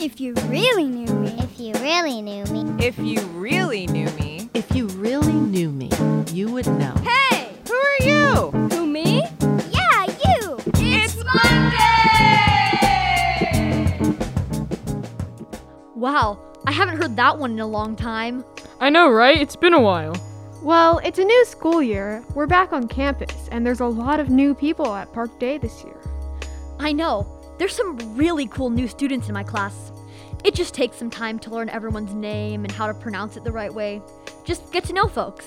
If you really knew me. If you really knew me. If you really knew me. If you really knew me, you would know. Hey! Who are you? Who, me? Yeah, you! It's Monday! Wow, I haven't heard that one in a long time. I know, right? It's been a while. Well, it's a new school year. We're back on campus, and there's a lot of new people at Park Day this year. I know. There's some really cool new students in my class. It just takes some time to learn everyone's name and how to pronounce it the right way. Just get to know folks.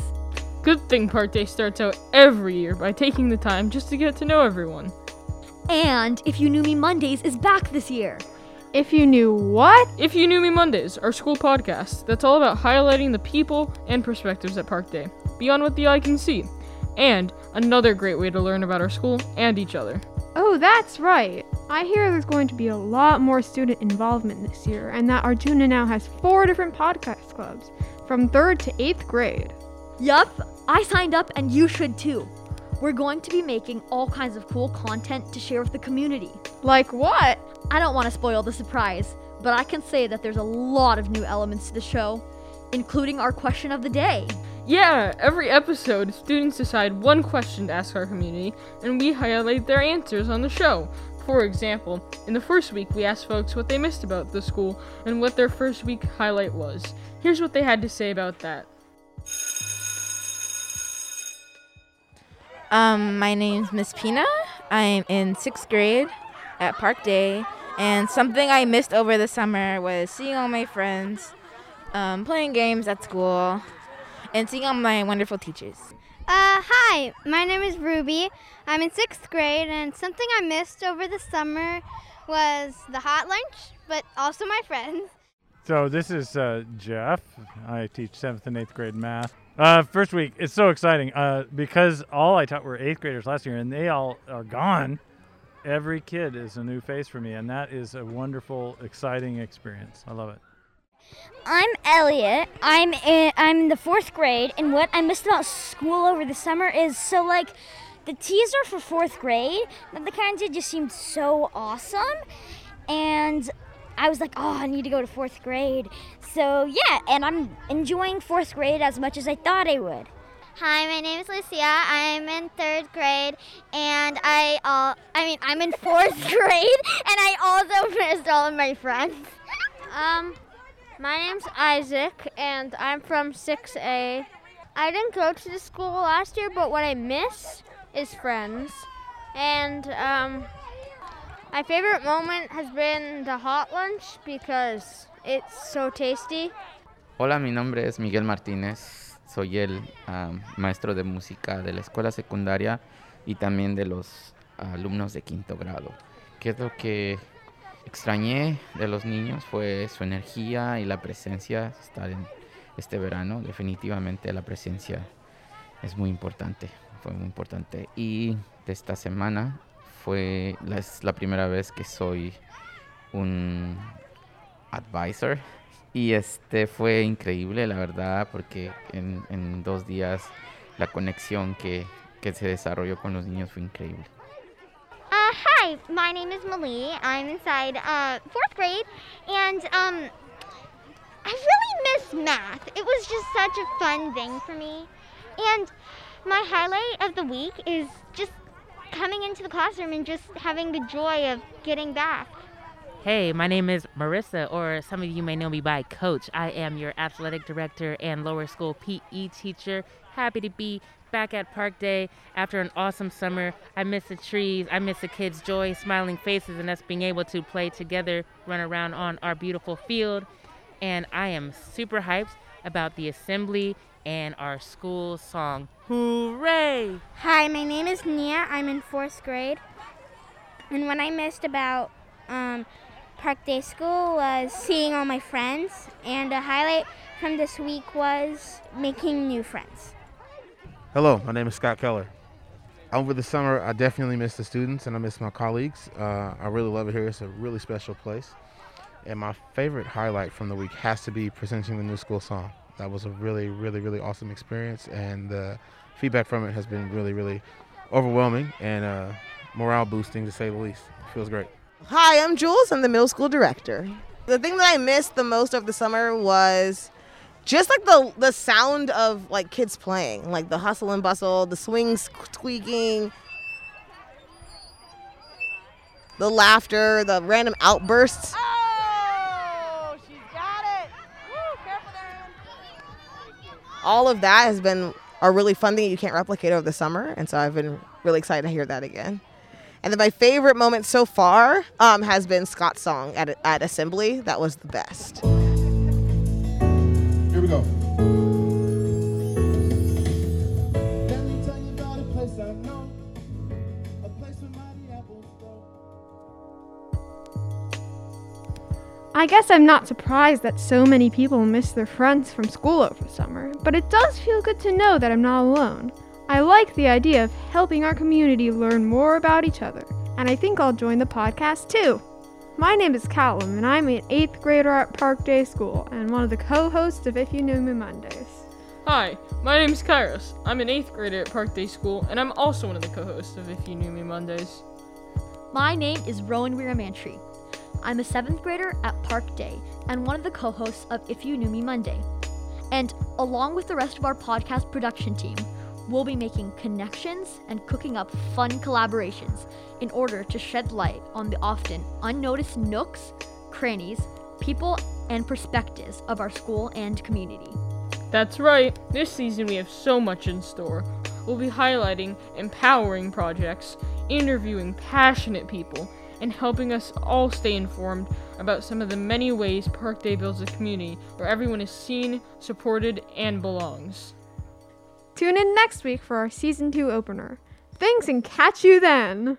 Good thing Park Day starts out every year by taking the time just to get to know everyone. And If You Knew Me Mondays is back this year. If you knew what? If You Knew Me Mondays, our school podcast that's all about highlighting the people and perspectives at Park Day, beyond what the eye can see. And another great way to learn about our school and each other. Oh, that's right. I hear there's going to be a lot more student involvement this year, and that Arjuna now has four different podcast clubs, from third to eighth grade. Yup, I signed up and you should too. We're going to be making all kinds of cool content to share with the community. Like what? I don't want to spoil the surprise, but I can say that there's a lot of new elements to the show, including our question of the day. Yeah, every episode, students decide one question to ask our community, and we highlight their answers on the show. For example, in the first week, we asked folks what they missed about the school and what their first week highlight was. Here's what they had to say about that. Um, my name's Miss Pina. I'm in sixth grade at Park Day, and something I missed over the summer was seeing all my friends, um, playing games at school, and seeing all my wonderful teachers. Uh, hi, my name is Ruby. I'm in sixth grade, and something I missed over the summer was the hot lunch, but also my friends. So this is uh, Jeff. I teach seventh and eighth grade math. Uh, first week, it's so exciting uh, because all I taught were eighth graders last year, and they all are gone. Every kid is a new face for me, and that is a wonderful, exciting experience. I love it. I'm Elliot. I'm in, I'm in the fourth grade, and what I missed about school over the summer is so like the teaser for fourth grade that the kind did just seemed so awesome, and I was like, oh, I need to go to fourth grade. So yeah, and I'm enjoying fourth grade as much as I thought I would. Hi, my name is Lucia. I'm in third grade, and I all I mean I'm in fourth grade, and I also missed all of my friends. Um, my name's Isaac, and I'm from 6A. I didn't go to the school last year, but what I miss is friends. And um, my favorite moment has been the hot lunch because it's so tasty. Hola, mi nombre es Miguel Martínez. Soy el um, maestro de música de la escuela secundaria y también de los alumnos de quinto grado. ¿Qué es lo que extrañé de los niños? Fue su energía y la presencia. Estar en este verano, definitivamente la presencia es muy importante. Fue muy importante. Y de esta semana fue la, primera vez que soy un advisor y este fue increíble la verdad porque en, en dos días la conexión que, que se desarrolló con los niños fue increíble. My name is Malie. I'm inside uh, fourth grade, and um, I really miss math. It was just such a fun thing for me. And my highlight of the week is just coming into the classroom and just having the joy of getting back. Hey, my name is Marissa, or some of you may know me by Coach. I am your athletic director and lower school PE teacher. Happy to be back at Park Day after an awesome summer. I miss the trees, I miss the kids' joy, smiling faces, and us being able to play together, run around on our beautiful field. And I am super hyped about the assembly and our school song. Hooray! Hi, my name is Nia. I'm in fourth grade. And what I missed about um, Park Day School was seeing all my friends. And a highlight from this week was making new friends. Hello, my name is Scott Keller. Over the summer, I definitely miss the students and I miss my colleagues. Uh, I really love it here. It's a really special place. And my favorite highlight from the week has to be presenting the new school song. That was a really, really, really awesome experience, and the feedback from it has been really, really overwhelming and uh, morale boosting to say the least. It feels great. Hi, I'm Jules. I'm the middle school director. The thing that I missed the most of the summer was just like the the sound of like kids playing, like the hustle and bustle, the swings squeaking, the laughter, the random outbursts. Oh, she's got it. Woo, careful there. All of that has been a really fun thing you can't replicate over the summer, and so I've been really excited to hear that again. And then my favorite moment so far um, has been Scott's song at, at Assembly. That was the best. Go. I guess I'm not surprised that so many people miss their friends from school over summer, but it does feel good to know that I'm not alone. I like the idea of helping our community learn more about each other, and I think I'll join the podcast too. My name is Callum, and I'm an 8th grader at Park Day School and one of the co hosts of If You Knew Me Mondays. Hi, my name is Kairos. I'm an 8th grader at Park Day School, and I'm also one of the co hosts of If You Knew Me Mondays. My name is Rowan Weeramantry. I'm a 7th grader at Park Day and one of the co hosts of If You Knew Me Monday. And along with the rest of our podcast production team, we'll be making connections and cooking up fun collaborations in order to shed light on the often unnoticed nooks, crannies, people, and perspectives of our school and community. That's right, this season we have so much in store. We'll be highlighting empowering projects, interviewing passionate people, and helping us all stay informed about some of the many ways Park Day builds a community where everyone is seen, supported, and belongs. Tune in next week for our season 2 opener. Thanks and catch you then!